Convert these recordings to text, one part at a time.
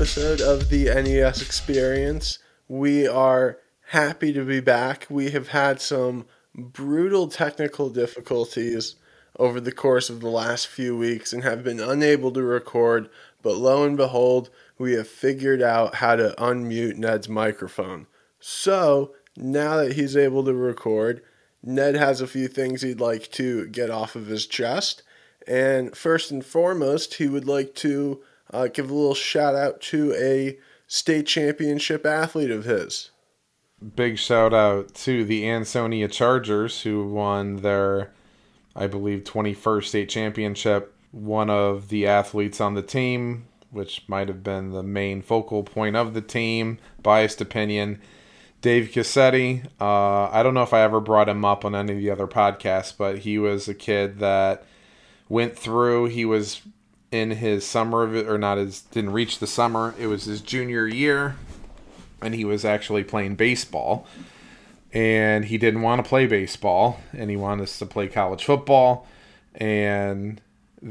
episode of the NES Experience. We are happy to be back. We have had some brutal technical difficulties over the course of the last few weeks and have been unable to record, but lo and behold, we have figured out how to unmute Ned's microphone. So now that he's able to record, Ned has a few things he'd like to get off of his chest. And first and foremost, he would like to uh, give a little shout out to a state championship athlete of his. Big shout out to the Ansonia Chargers who won their, I believe, 21st state championship. One of the athletes on the team, which might have been the main focal point of the team, biased opinion, Dave Cassetti. Uh, I don't know if I ever brought him up on any of the other podcasts, but he was a kid that went through. He was in his summer of it, or not his, didn't reach the summer. It was his junior year, and he was actually playing baseball. And he didn't want to play baseball, and he wanted us to play college football. And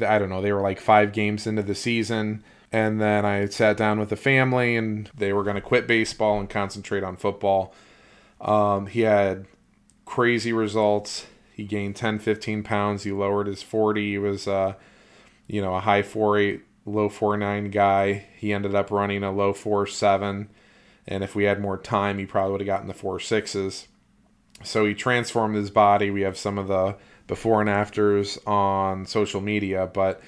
I don't know, they were like five games into the season and then I sat down with the family, and they were going to quit baseball and concentrate on football. Um, he had crazy results. He gained 10, 15 pounds. He lowered his 40. He was, uh, you know, a high 4'8, low 4'9 guy. He ended up running a low 4'7. And if we had more time, he probably would have gotten the 4'6s. So he transformed his body. We have some of the before and afters on social media, but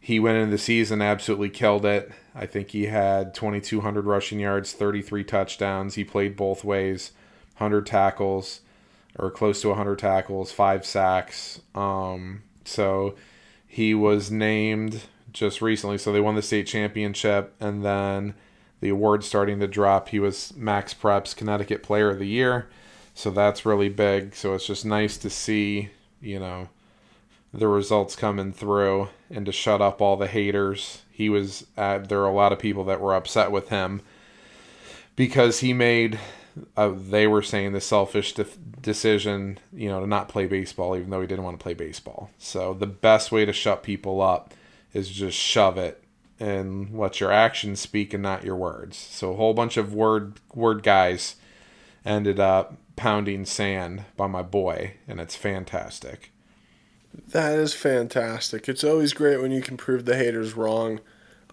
he went into the season absolutely killed it. I think he had 2,200 rushing yards, 33 touchdowns. He played both ways, 100 tackles or close to 100 tackles, five sacks. Um, so he was named just recently. So they won the state championship, and then the award starting to drop. He was MaxPreps Connecticut Player of the Year. So that's really big. So it's just nice to see, you know, the results coming through and to shut up all the haters. He was there are a lot of people that were upset with him because he made uh, they were saying the selfish de- decision, you know, to not play baseball even though he didn't want to play baseball. So the best way to shut people up is just shove it and let your actions speak and not your words. So a whole bunch of word word guys ended up pounding sand by my boy and it's fantastic. That is fantastic. It's always great when you can prove the haters wrong.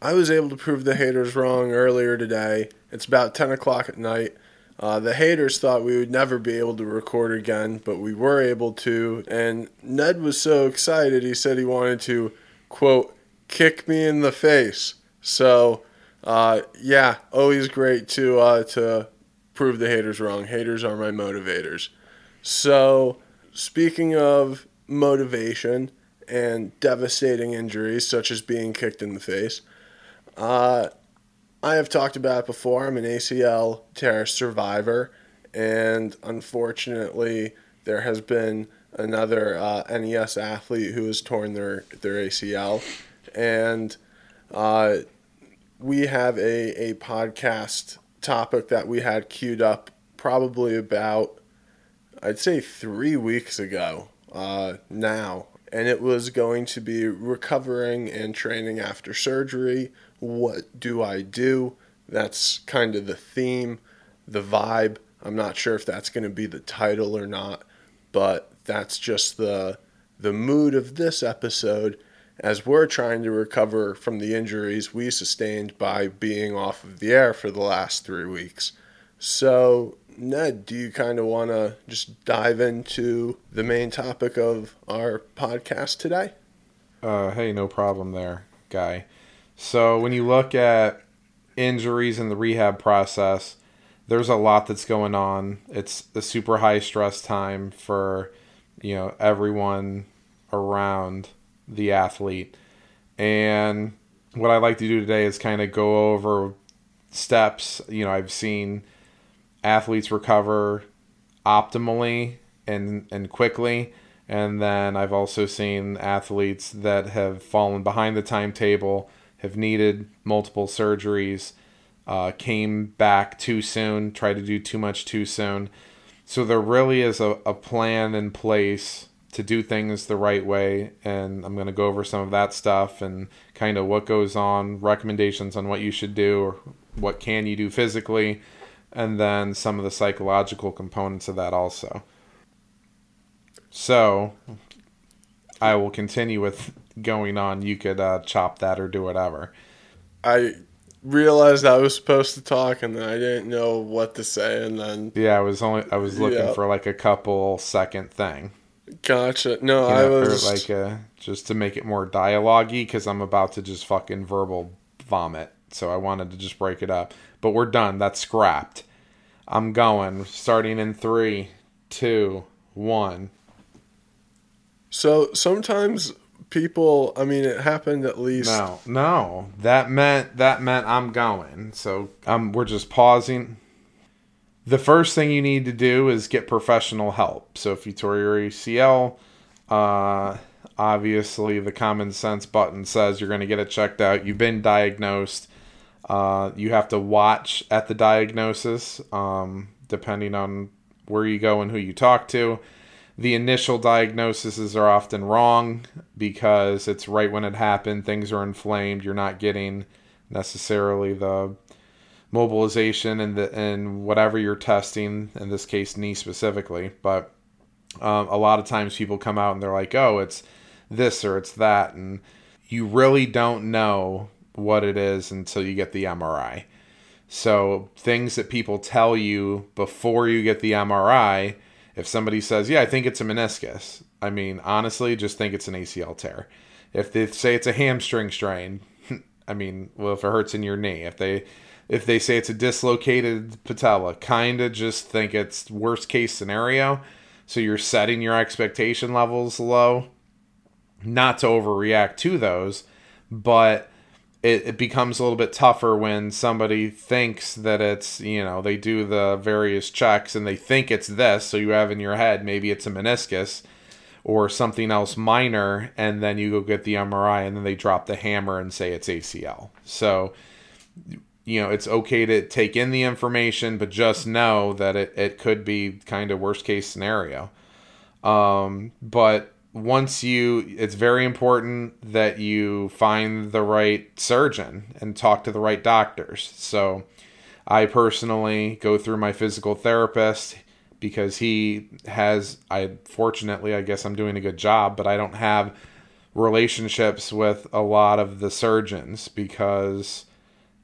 I was able to prove the haters wrong earlier today. It's about 10 o'clock at night. Uh, the haters thought we would never be able to record again, but we were able to. And Ned was so excited, he said he wanted to, quote, kick me in the face. So, uh, yeah, always great to, uh, to prove the haters wrong. Haters are my motivators. So, speaking of motivation and devastating injuries, such as being kicked in the face. Uh, I have talked about it before. I'm an ACL tear survivor, and unfortunately, there has been another uh, NES athlete who has torn their, their ACL. And uh, we have a, a podcast topic that we had queued up probably about, I'd say, three weeks ago uh, now, and it was going to be recovering and training after surgery. What do I do? That's kind of the theme, the vibe. I'm not sure if that's going to be the title or not, but that's just the the mood of this episode as we're trying to recover from the injuries we sustained by being off of the air for the last 3 weeks. So, Ned, do you kind of want to just dive into the main topic of our podcast today? Uh, hey, no problem there, guy. So, when you look at injuries in the rehab process, there's a lot that's going on. It's a super high stress time for, you know, everyone around the athlete. And what I like to do today is kind of go over steps. You know, I've seen athletes recover optimally and and quickly and then I've also seen athletes that have fallen behind the timetable, have needed multiple surgeries, uh, came back too soon, tried to do too much too soon. So there really is a, a plan in place to do things the right way. And I'm going to go over some of that stuff and kind of what goes on, recommendations on what you should do or what can you do physically, and then some of the psychological components of that also. So I will continue with going on. You could uh, chop that or do whatever. I realized I was supposed to talk and then I didn't know what to say and then Yeah, I was only I was looking Yeah. for like a couple second thing. gotcha. No, You I was like uh just to make it more dialogue-y because I'm about to just fucking verbal vomit. So I wanted to just break it up. But we're done. That's scrapped. I'm going. Starting in three, two, one. so sometimes people. I mean, it happened at least. No, no. That meant that meant I'm going. So um, we're just pausing. The first thing you need to do is get professional help. So if you tore your ACL, uh, obviously the common sense button says you're going to get it checked out. You've been diagnosed. Uh, you have to watch at the diagnosis, um, depending on where you go and who you talk to. The initial diagnoses are often wrong because it's right when it happened. Things are inflamed. You're not getting necessarily the mobilization and the and whatever you're testing. In this case, knee specifically, but um, a lot of times people come out and they're like, "Oh, it's this or it's that," and you really don't know what it is until you get the MRI. So things that people tell you before you get the MRI, if somebody says, "Yeah, I think it's a meniscus," I mean, honestly, just think it's an ACL tear. If they say it's a hamstring strain, I mean, well, if it hurts in your knee, if they if they say it's a dislocated patella, kind of just think it's worst case scenario. So you're setting your expectation levels low, not to overreact to those, but it, it becomes a little bit tougher when somebody thinks that it's, you know, they do the various checks and they think it's this. So you have in your head, maybe it's a meniscus or something else minor, and then you go get the MRI and then they drop the hammer and say it's ACL. So, you know, it's okay to take in the information, but just know that it, it could be kind of worst case scenario. Um, but once you, it's very important that you find the right surgeon and talk to the right doctors. So I personally go through my physical therapist because he has, I fortunately, I guess I'm doing a good job, but I don't have relationships with a lot of the surgeons because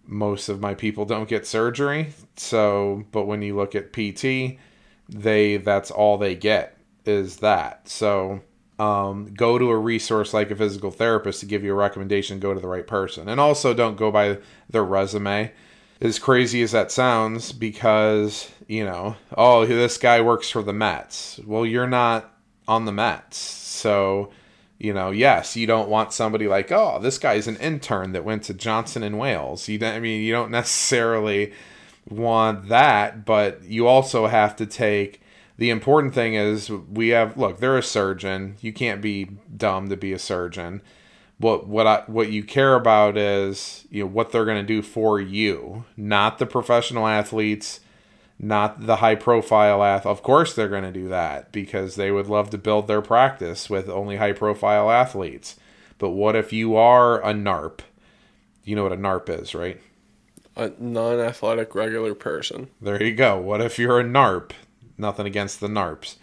most of my people don't get surgery. So, but when you look at PT, they that's all they get is that. So, um, go to a resource like a physical therapist to give you a recommendation. Go to the right person, and also don't go by their resume. As crazy as that sounds, because you know, oh, this guy works for the Mets. Well, you're not on the Mets, so you know, yes, you don't want somebody like, oh, this guy's an intern that went to Johnson and Wales. You, I mean, you don't necessarily want that, but you also have to take. The important thing is we have look. They're a surgeon. You can't be dumb to be a surgeon. What what I what you care about is you know what they're going to do for you, not the professional athletes not the high profile ath. Of course, they're going to do that because they would love to build their practice with only high profile athletes. But what if you are a NARP? You know what a NARP is, right? A non-athletic regular person. There you go. What if you're a NARP? Nothing against the NARPs.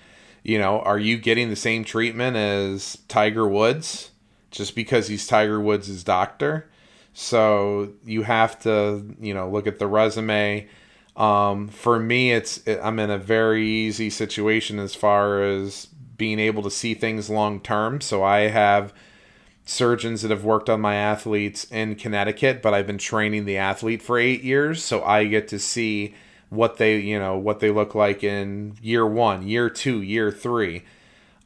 You know, are you getting the same treatment as Tiger Woods just because he's Tiger Woods' doctor? So you have to, you know, look at the resume. Um, for me, it's I'm in a very easy situation as far as being able to see things long term. So I have surgeons that have worked on my athletes in Connecticut, but I've been training the athlete for eight years, so I get to see what they you know what they look like in year one, year two, year three.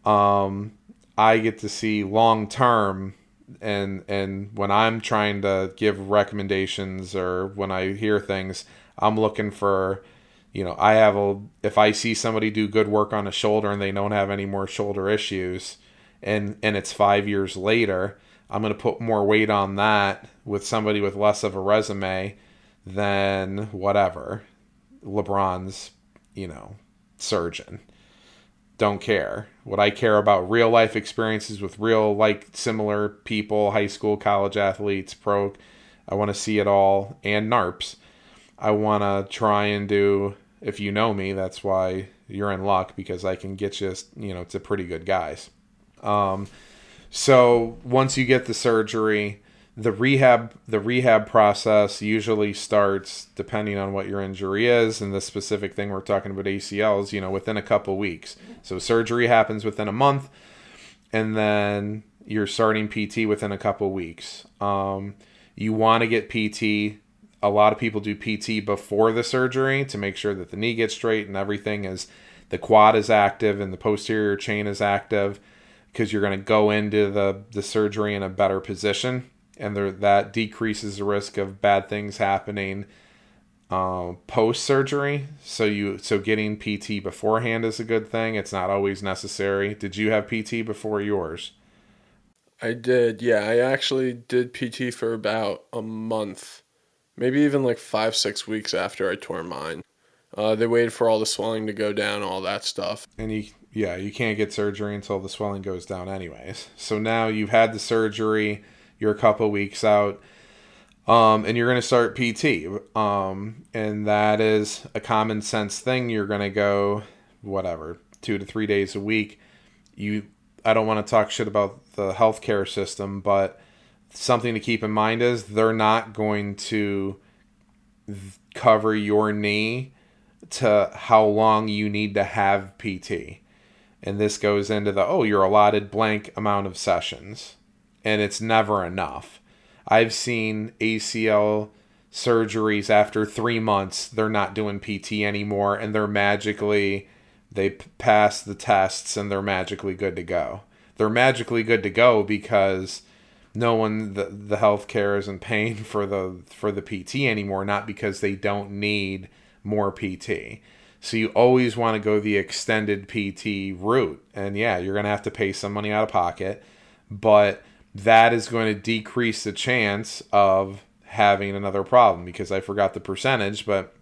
Um, I get to see long term and and when I'm trying to give recommendations or when I hear things, I'm looking for you know, I have a if I see somebody do good work on a shoulder and they don't have any more shoulder issues and and it's 5 years later, I'm going to put more weight on that with somebody with less of a resume than whatever LeBron's, you know, surgeon. don't care. What I care about real life experiences with real like similar people, high school, college athletes, pro. I want to see it all and NARPs. I want to try and do if you know me, that's why you're in luck because I can get you, you know, to pretty good guys. Um, so once you get the surgery, the rehab the rehab process usually starts depending on what your injury is and the specific thing we're talking about ACLs, you know, within a couple weeks. So surgery happens within a month, and then you're starting PT within a couple weeks. Um, you want to get PT. A lot of people do PT before the surgery to make sure that the knee gets straight and everything is the quad is active and the posterior chain is active because you're going to go into the, the surgery in a better position and there, that decreases the risk of bad things happening uh, post surgery. So you so getting PT beforehand is a good thing. It's not always necessary. Did you have PT before yours? I did. Yeah, I actually did PT for about a month, maybe even like five six weeks after I tore mine. Uh, they waited for all the swelling to go down, all that stuff. And you, yeah, you can't get surgery until the swelling goes down, anyways. So now you've had the surgery you're a couple weeks out um, and you're going to start PT. Um, and that is a common sense thing. You're going to go, whatever, two to three days a week. You, I don't want to talk shit about the healthcare system, but something to keep in mind is they're not going to cover your knee to how long you need to have PT. And this goes into the, oh, you're allotted blank amount of sessions and it's never enough. I've seen ACL surgeries after three months, they're not doing PT anymore, and they're magically, they pass the tests and they're magically good to go. They're magically good to go because no one the, the healthcare isn't paying for the for the PT anymore, not because they don't need more PT. So you always want to go the extended PT route. And yeah, you're gonna have to pay some money out of pocket, but that is going to decrease the chance of having another problem because I forgot the percentage, but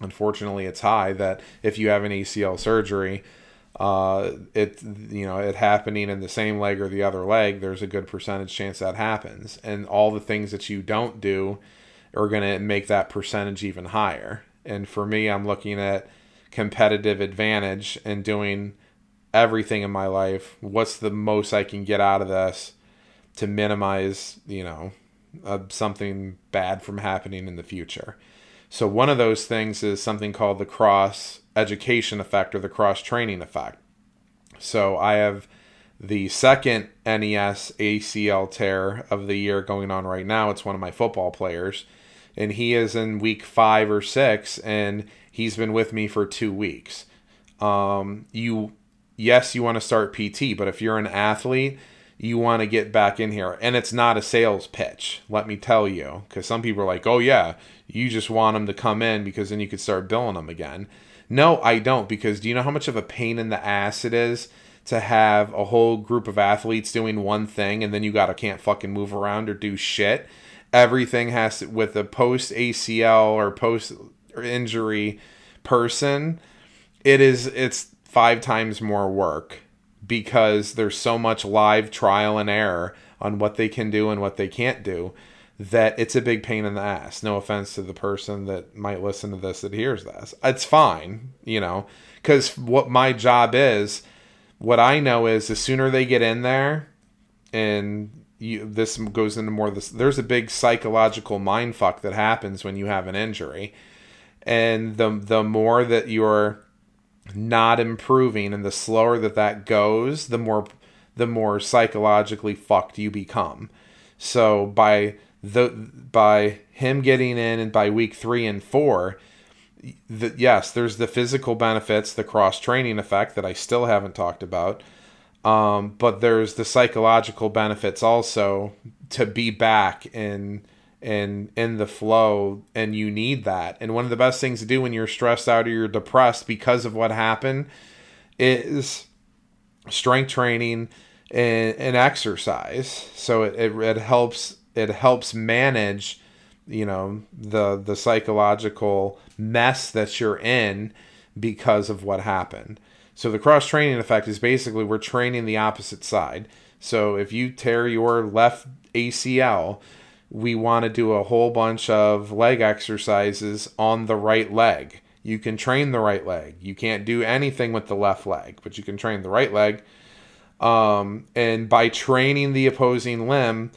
unfortunately it's high that if you have an ACL surgery, uh, it you know it happening in the same leg or the other leg, there's a good percentage chance that happens, and all the things that you don't do are going to make that percentage even higher. And for me, I'm looking at competitive advantage and doing everything in my life. What's the most I can get out of this? To minimize, you know, uh, something bad from happening in the future. So one of those things is something called the cross education effect or the cross training effect. So I have the second NES ACL tear of the year going on right now. It's one of my football players, and he is in week five or six, and he's been with me for two weeks. Um, you, yes, you want to start PT, but if you're an athlete you want to get back in here. And it's not a sales pitch, let me tell you, because some people are like, oh, yeah, you just want them to come in because then you could start billing them again. No, I don't, because do you know how much of a pain in the ass it is to have a whole group of athletes doing one thing and then you gotta can't fucking move around or do shit? Everything has to, with a post ACL or post injury person, it is, it's five times more work because there's so much live trial and error on what they can do and what they can't do that it's a big pain in the ass. No offense to the person that might listen to this that hears this. It's fine, you know, because what my job is, what I know is the sooner they get in there, and you, this goes into more this, there's a big psychological mind fuck that happens when you have an injury. And the the more that you're not improving and the slower that that goes the more the more psychologically fucked you become. So by the by him getting in and by week 3 and 4 the, yes there's the physical benefits the cross training effect that I still haven't talked about um, but there's the psychological benefits also to be back in and in the flow and you need that. And one of the best things to do when you're stressed out or you're depressed because of what happened is strength training and, and exercise. So it, it, it helps it helps manage you know the the psychological mess that you're in because of what happened. So the cross training effect is basically we're training the opposite side. So if you tear your left ACL, we want to do a whole bunch of leg exercises on the right leg. You can train the right leg. You can't do anything with the left leg, but you can train the right leg. Um, and by training the opposing limb,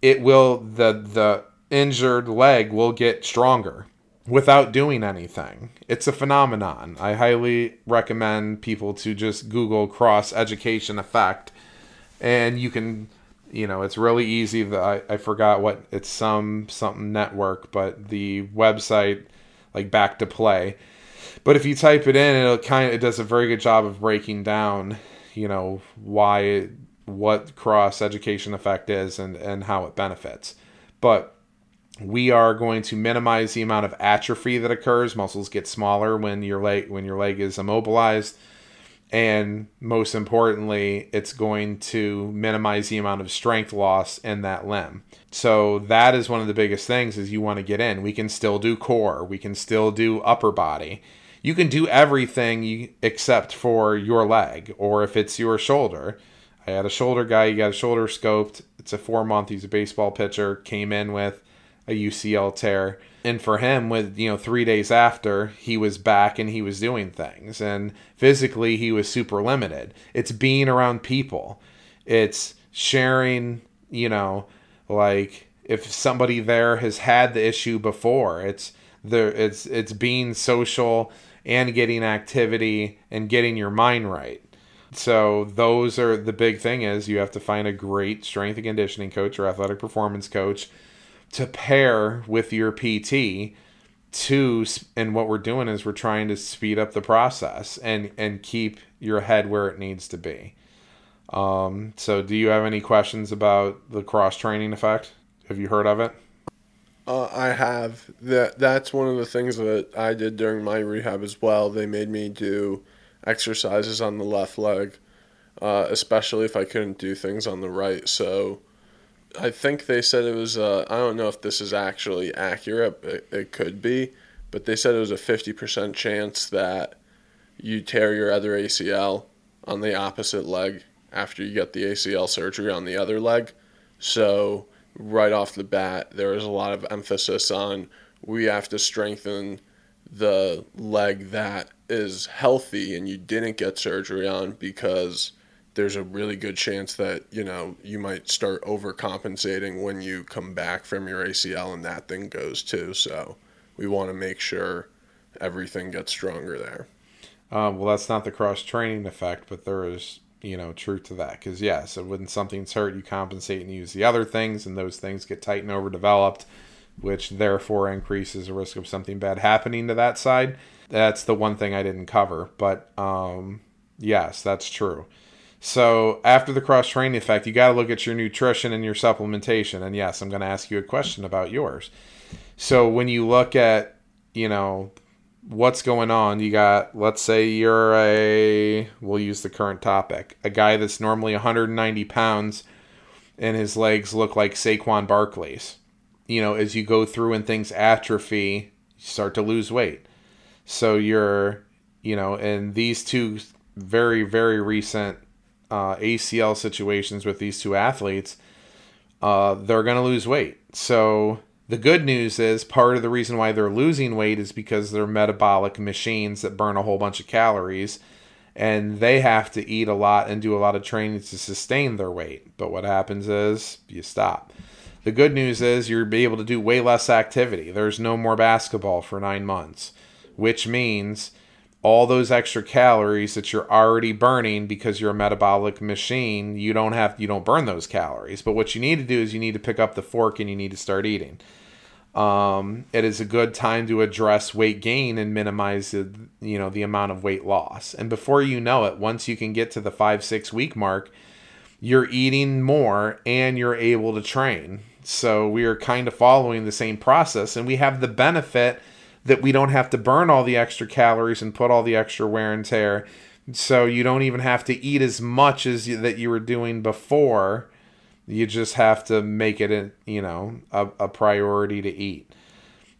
it will the the injured leg will get stronger without doing anything. It's a phenomenon. I highly recommend people to just Google cross education effect and you can you know it's really easy that I, I forgot what it's some something network but the website like back to play. But if you type it in it'll kind of it does a very good job of breaking down you know why what cross education effect is and and how it benefits. But we are going to minimize the amount of atrophy that occurs. Muscles get smaller when your leg when your leg is immobilized and most importantly it's going to minimize the amount of strength loss in that limb. So that is one of the biggest things is you want to get in. We can still do core. We can still do upper body. You can do everything except for your leg or if it's your shoulder. I had a shoulder guy he got a shoulder scoped. It's a four month he's a baseball pitcher came in with a ucl tear and for him with you know 3 days after he was back and he was doing things. And physically he was super limited. It's being around people. It's sharing you know like if somebody there has had the issue before it's there it's it's being social and getting activity and getting your mind right. So those are the big thing is you have to find a great strength and conditioning coach or athletic performance coach to pair with your PT to and what we're doing is we're trying to speed up the process and and keep your head where it needs to be. Um, so do you have any questions about the cross training effect? Have you heard of it? Uh, I have that. That's one of the things that I did during my rehab as well. They made me do exercises on the left leg, uh, especially if I couldn't do things on the right. So I think they said it was. Uh, I don't know if this is actually accurate. It, it could be, but they said it was a fifty percent chance that you tear your other ACL on the opposite leg after you get the ACL surgery on the other leg. So right off the bat, there was a lot of emphasis on we have to strengthen the leg that is healthy and you didn't get surgery on because there's a really good chance that you know you might start overcompensating when you come back from your ACL and that thing goes too. So we want to make sure everything gets stronger there. Um, well, that's not the cross training effect, but there is you know truth to that because yes, when something's hurt, you compensate and use the other things, and those things get tight and overdeveloped, which therefore increases the risk of something bad happening to that side. That's the one thing I didn't cover, but um, yes, that's true. So after the cross training effect, you got to look at your nutrition and your supplementation. And yes, I'm going to ask you a question about yours. So when you look at, you know, what's going on, you got, let's say you're a, we'll use the current topic, a guy that's normally 190 pounds and his legs look like Saquon Barkley's. You know, as you go through and things atrophy, you start to lose weight. So you're, you know, and these two very, very recent uh, ACL situations with these two athletes, uh, they're going to lose weight. So the good news is part of the reason why they're losing weight is because they're metabolic machines that burn a whole bunch of calories and they have to eat a lot and do a lot of training to sustain their weight. But what happens is you stop. The good news is you'll be able to do way less activity. There's no more basketball for nine months, which means all those extra calories that you're already burning because you're a metabolic machine, you don't have you don't burn those calories. But what you need to do is you need to pick up the fork and you need to start eating. Um, it is a good time to address weight gain and minimize the, you know the amount of weight loss. And before you know it, once you can get to the five six week mark, you're eating more and you're able to train. So we are kind of following the same process, and we have the benefit that we don't have to burn all the extra calories and put all the extra wear and tear. So you don't even have to eat as much as you, that you were doing before. You just have to make it, a, you know, a, a priority to eat.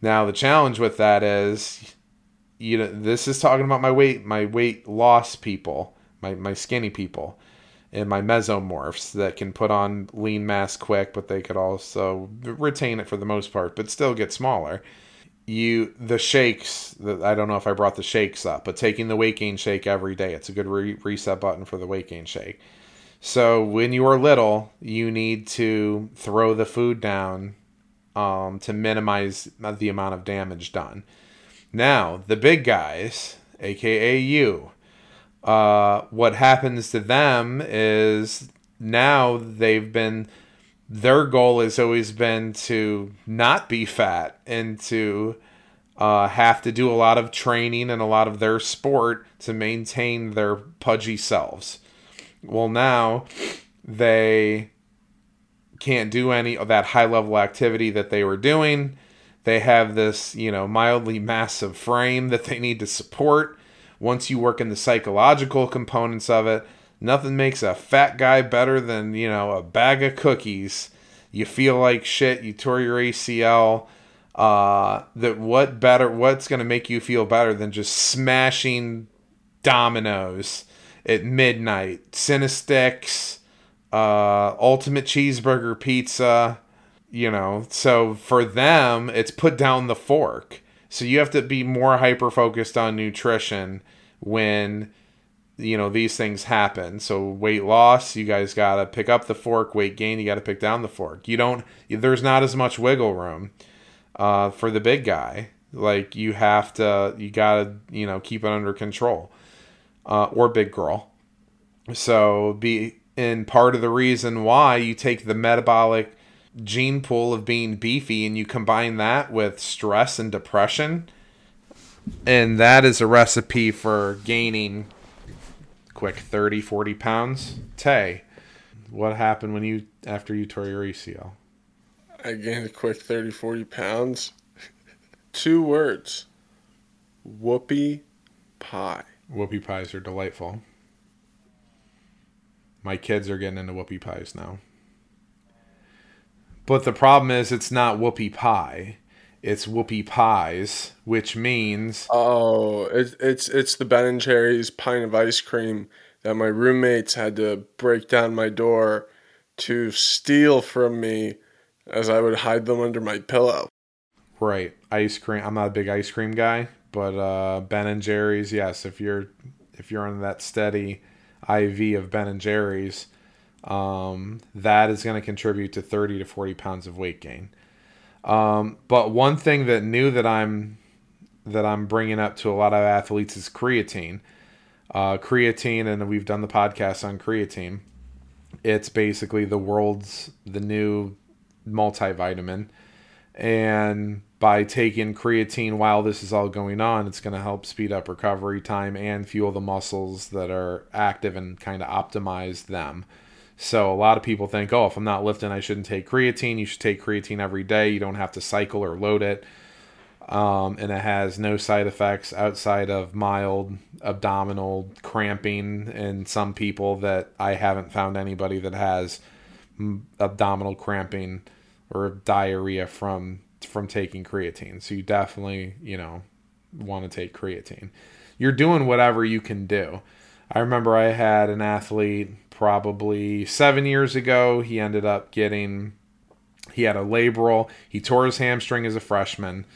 Now the challenge with that is you know, this is talking about my weight, my weight loss people, my my skinny people, and my mesomorphs that can put on lean mass quick, but they could also retain it for the most part, but still get smaller. You the shakes. I don't know if I brought the shakes up, but taking the weight gain shake every day, it's a good re- reset button for the weight gain shake. So when you are little, you need to throw the food down um, to minimize the amount of damage done. Now, the big guys, aka you, uh, what happens to them is now they've been, their goal has always been to not be fat and to uh, have to do a lot of training and a lot of their sport to maintain their pudgy selves. Well, now they can't do any of that high level activity that they were doing. They have this, you know, mildly massive frame that they need to support. Once you work in the psychological components of it, nothing makes a fat guy better than, you know, a bag of cookies. You feel like shit, you tore your ACL. Uh, that what better what's going to make you feel better than just smashing Domino's at midnight, Cinna Stix, uh, Ultimate Cheeseburger Pizza, you know. So for them, it's put down the fork. So you have to be more hyper focused on nutrition when you know these things happen. So weight loss, you guys got to pick up the fork. Weight gain, you got to pick down the fork. You don't. There's not as much wiggle room uh, for the big guy. Like you have to, you got to, you know, keep it under control. Uh, or big girl. So be in part of the reason why you take the metabolic gene pool of being beefy and you combine that with stress and depression and that is a recipe for gaining quick 30 40 pounds. Tay what happened when you after you tore your acl I gained a quick 30, 40 pounds. Two words. Whoopie pie. whoopie pies are delightful. My kids are getting into whoopie pies now. But the problem is it's not whoopie pie it's whoopie pies which means Oh, it, it's it's the Ben and Jerry's pint of ice cream that my roommates had to break down my door to steal from me as I would hide them under my pillow. Right. Ice cream. I'm not a big ice cream guy, but uh, Ben and Jerry's, yes. If you're if you're on that steady IV of Ben and Jerry's, um, that is going to contribute to 30 to 40 pounds of weight gain. Um, but one thing that new that I'm that I'm bringing up to a lot of athletes is creatine. Uh, creatine, and we've done the podcast on creatine. It's basically the world's the new multivitamin. And by taking creatine while this is all going on, it's going to help speed up recovery time and fuel the muscles that are active and kind of optimize them. So a lot of people think, oh, if I'm not lifting, I shouldn't take creatine. You should take creatine every day. You don't have to cycle or load it. Um, and it has no side effects outside of mild abdominal cramping in some people that I haven't found anybody that has abdominal cramping or diarrhea from from taking creatine. So you definitely, you know, want to take creatine. You're doing whatever you can do. I remember I had an athlete probably 7 years ago. He ended up getting he had a labral. He tore his hamstring as a freshman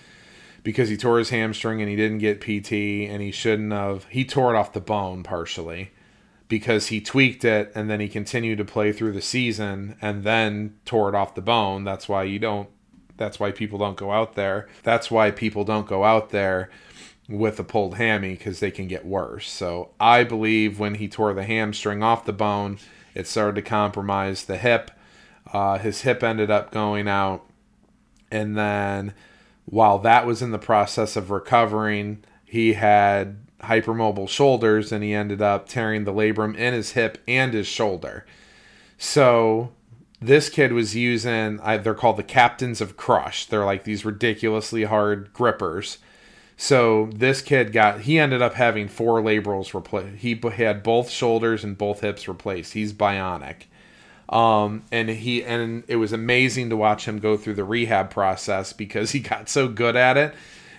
because he tore his hamstring and he didn't get PT and he shouldn't have. He tore it off the bone partially because he tweaked it and then he continued to play through the season and then tore it off the bone. That's why you don't that's why people don't go out there. That's why people don't go out there with a pulled hammy because they can get worse. So I believe when he tore the hamstring off the bone, it started to compromise the hip. Uh, his hip ended up going out, and then while that was in the process of recovering, he had hypermobile shoulders and he ended up tearing the labrum in his hip and his shoulder. So this kid was using they're called the captains of crush. They're like these ridiculously hard grippers. So this kid got he ended up having four labrals replaced. He had both shoulders and both hips replaced. He's bionic. Um, and he and it was amazing to watch him go through the rehab process because he got so good at it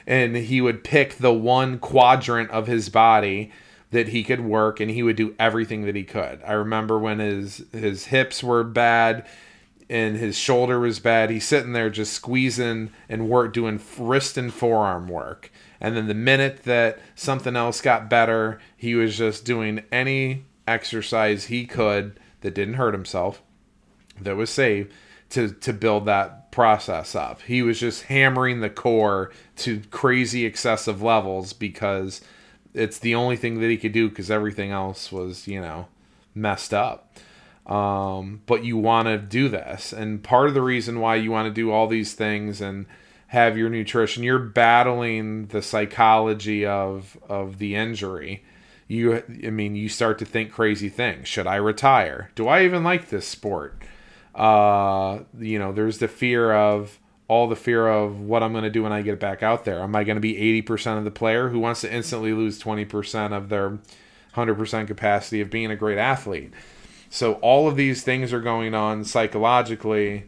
and he would pick the one quadrant of his body that he could work and he would do everything that he could. I remember when his his hips were bad and his shoulder was bad. He's sitting there just squeezing and work doing wrist and forearm work. And then the minute that something else got better, he was just doing any exercise he could that didn't hurt himself, that was safe to to build that process up. He was just hammering the core to crazy excessive levels because it's the only thing that he could do because everything else was, you know, messed up. Um, but you want to do this, and part of the reason why you want to do all these things and have your nutrition, you're battling the psychology of of the injury. You, I mean, you start to think crazy things. Should I retire? Do I even like this sport? Uh, you know, there's the fear of all the fear of what I'm going to do when I get back out there. Am I going to be 80% of the player who wants to instantly lose 20% of their 100% capacity of being a great athlete? So all of these things are going on psychologically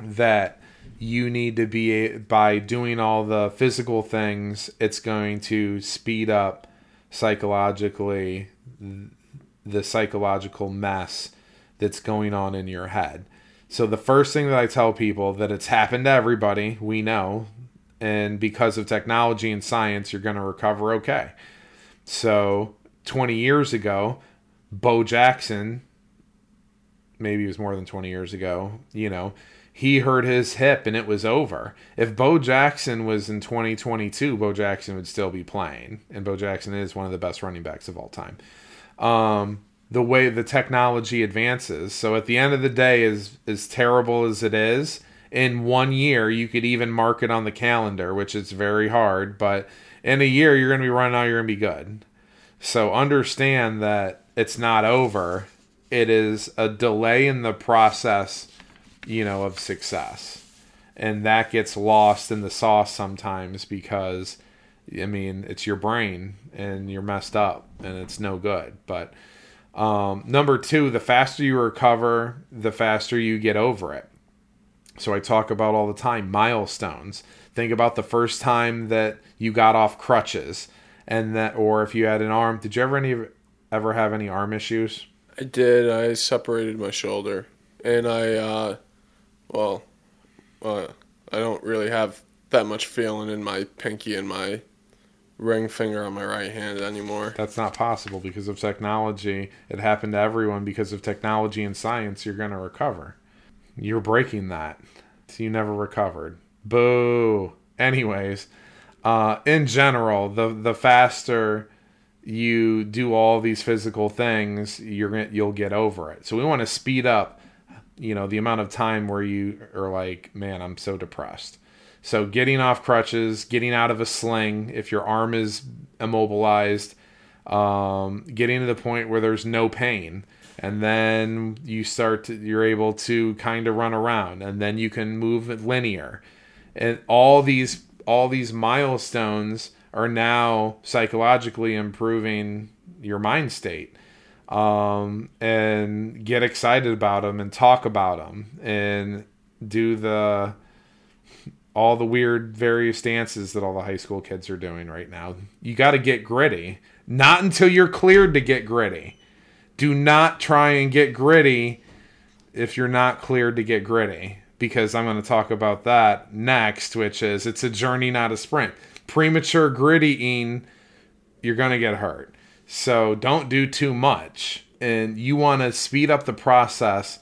that you need to be by doing all the physical things it's going to speed up psychologically the psychological mess that's going on in your head so the first thing that I tell people that it's happened to everybody, we know, and because of technology and science, you're going to recover okay. So 20 years ago, Bo Jackson, maybe it was more than 20 years ago, you know, he hurt his hip and it was over. If Bo Jackson was in 2022, Bo Jackson would still be playing. And Bo Jackson is one of the best running backs of all time. Um, the way the technology advances. So at the end of the day, as as terrible as it is, in one year you could even mark it on the calendar, which is very hard. But in a year, you're going to be running out. You're going to be good. So understand that it's not over. It is a delay in the process, you know, of success, and that gets lost in the sauce sometimes because. I mean, it's your brain and you're messed up and it's no good. But um, number two, the faster you recover, the faster you get over it. So I talk about all the time milestones. Think about the first time that you got off crutches, and that, or if you had an arm. Did you ever any ever have any arm issues? I did. I separated my shoulder, and I, uh, well, uh, I don't really have that much feeling in my pinky and my ring finger on my right hand anymore. That's not possible because of technology. It happened to everyone because of technology and science. You're going to recover. You're breaking that. So you never recovered. Boo. Anyways, uh, in general, the the faster you do all these physical things, you're you'll get over it. So we want to speed up, you know, the amount of time where you are like, man, I'm so depressed. So getting off crutches, getting out of a sling if your arm is immobilized, um, getting to the point where there's no pain, and then you start to, you're able to kind of run around, and then you can move linear, and all these all these milestones are now psychologically improving your mind state um, and get excited about them and talk about them and do the all the weird various dances that all the high school kids are doing right now. You got to get gritty. Not until you're cleared to get gritty. Do not try and get gritty if you're not cleared to get gritty because I'm going to talk about that next, which is it's a journey, not a sprint. Premature grittying, you're going to get hurt. So don't do too much. And you want to speed up the process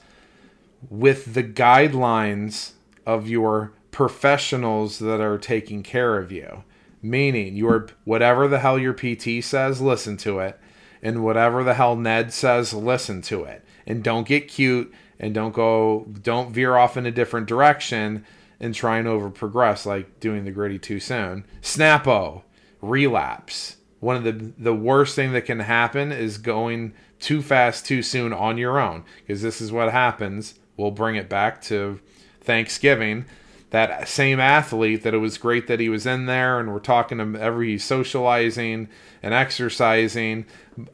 with the guidelines of your professionals that are taking care of you. Meaning, your whatever the hell your PT says, listen to it, and whatever the hell Ned says, listen to it, and don't get cute and don't go, don't veer off in a different direction and try and over progress like doing the gritty too soon. Snapo, relapse. One of the the worst thing that can happen is going too fast too soon on your own. Because this is what happens. We'll bring it back to Thanksgiving. That same athlete that it was great that he was in there and we're talking to every socializing and exercising.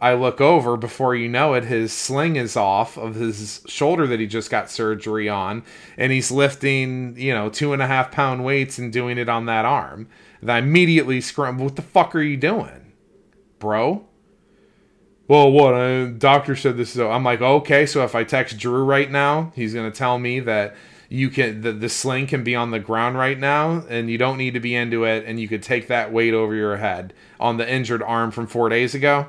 I look over before you know it his sling is off of his shoulder that he just got surgery on and he's lifting you know two and a half pound weights and doing it on that arm. And i immediately scrum what the fuck are you doing bro well, what? A doctor said this. Is, I'm like, okay. So if I text Drew right now, he's gonna tell me that you can the, the sling can be on the ground right now and you don't need to be into it and you could take that weight over your head on the injured arm from four days ago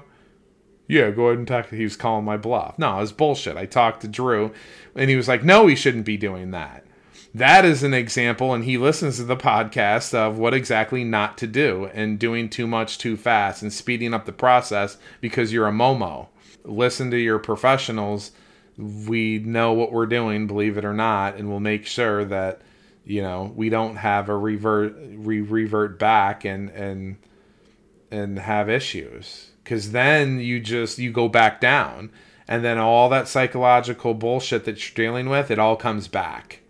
yeah go ahead and talk he was calling my bluff no it was bullshit i talked to drew and he was like no he shouldn't be doing that that is an example and he listens to the podcast of what exactly not to do and doing too much too fast and speeding up the process because you're a momo. Listen to your professionals. We know what we're doing, believe it or not, and we'll make sure that you know we don't have a revert re- revert back and and and have issues. Because then you just you go back down and then all that psychological bullshit that you're dealing with it all comes back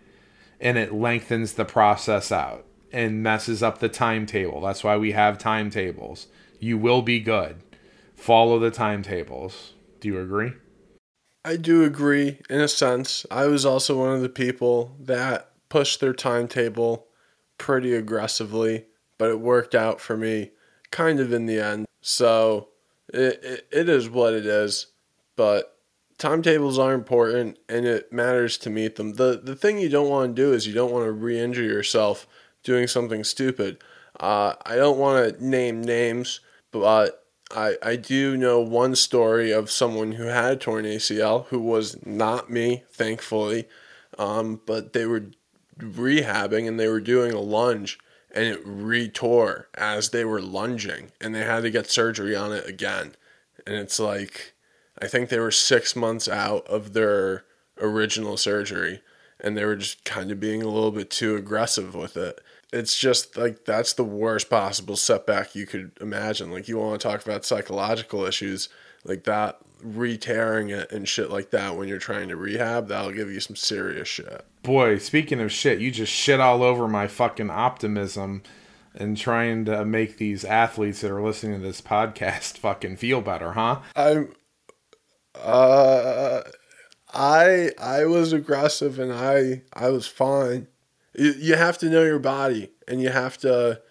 and it lengthens the process out and messes up the timetable. That's why we have timetables. You will be good. Follow the timetables. Do you agree? I do agree in a sense. I was also one of the people that pushed their timetable pretty aggressively, but it worked out for me kind of in the end. So it, it, it is what it is, but timetables are important and it matters to meet them. The the thing you don't want to do is you don't want to re-injure yourself doing something stupid. Uh, I don't want to name names, but I, I do know one story of someone who had a torn ACL who was not me, thankfully, um, but they were rehabbing and they were doing a lunge and it retore as they were lunging and they had to get surgery on it again. And it's like, I think they were six months out of their original surgery and they were just kind of being a little bit too aggressive with it it's just like that's the worst possible setback you could imagine. Like you want to talk about psychological issues like that, re-tearing it and shit like that when you're trying to rehab, that'll give you some serious shit. Boy, speaking of shit, you just shit all over my fucking optimism and trying to make these athletes that are listening to this podcast fucking feel better, huh? I'm uh I I was aggressive and I I was fine. You, you have to know your body and you have to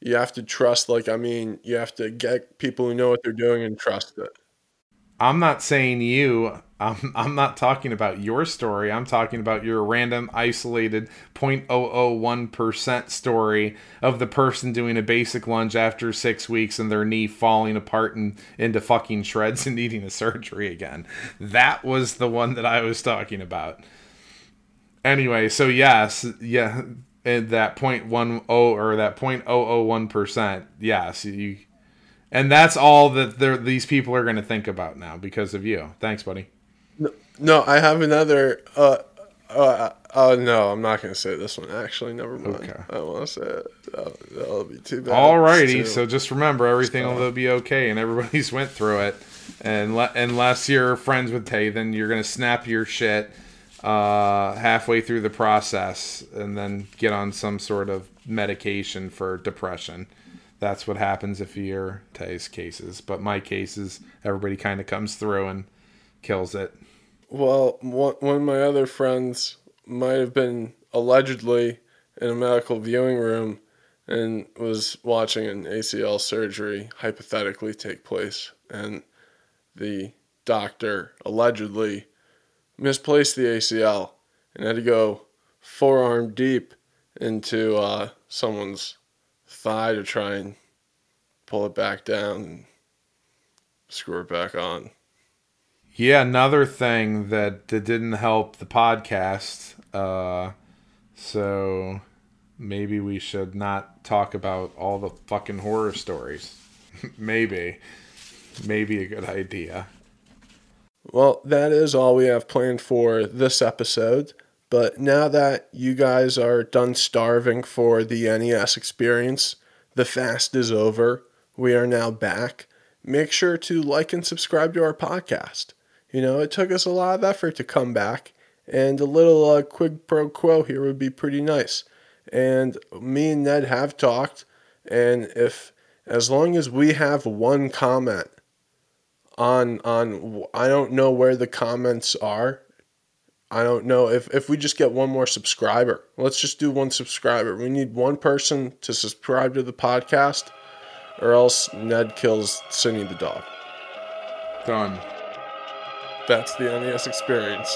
you have to trust like i mean you have to get people who know what they're doing and trust it i'm not saying you. I'm, I'm not talking about your story. I'm talking about your random isolated 0.001% story of the person doing a basic lunge after six weeks and their knee falling apart and into fucking shreds and needing a surgery again. That was the one that i was talking about. Anyway, so yes, yeah, that 0.10 or that point oh oh one percent, yes, you, and that's all that these people are going to think about now because of you. Thanks, buddy. No, no I have another. Uh, uh, oh no, I'm not going to say this one. Actually, never mind. Okay. I don't want to say it. That'll, that'll be too bad. Alrighty, so just remember everything so. will be okay, and everybody's went through it. And le- unless you're friends with Tay, then you're going to snap your shit uh, halfway through the process and then get on some sort of medication for depression. That's what happens if you're Tay's cases. But my cases, everybody kind of comes through and kills it. Well, one of my other friends might have been allegedly in a medical viewing room and was watching an ACL surgery hypothetically take place. And the doctor allegedly misplaced the ACL and had to go forearm deep into uh, someone's thigh to try and pull it back down and screw it back on. Yeah, another thing that, that didn't help the podcast. Uh, so maybe we should not talk about all the fucking horror stories. maybe. Maybe a good idea. Well, that is all we have planned for this episode. But now that you guys are done starving for the NES experience, the fast is over. We are now back. Make sure to like and subscribe to our podcast. You know, it took us a lot of effort to come back, and a little uh, quid pro quo here would be pretty nice. And me and Ned have talked. And if, as long as we have one comment on, on, I don't know where the comments are. I don't know if, if we just get one more subscriber. Let's just do one subscriber. We need one person to subscribe to the podcast, or else Ned kills Cindy the dog. Done. That's the NES experience.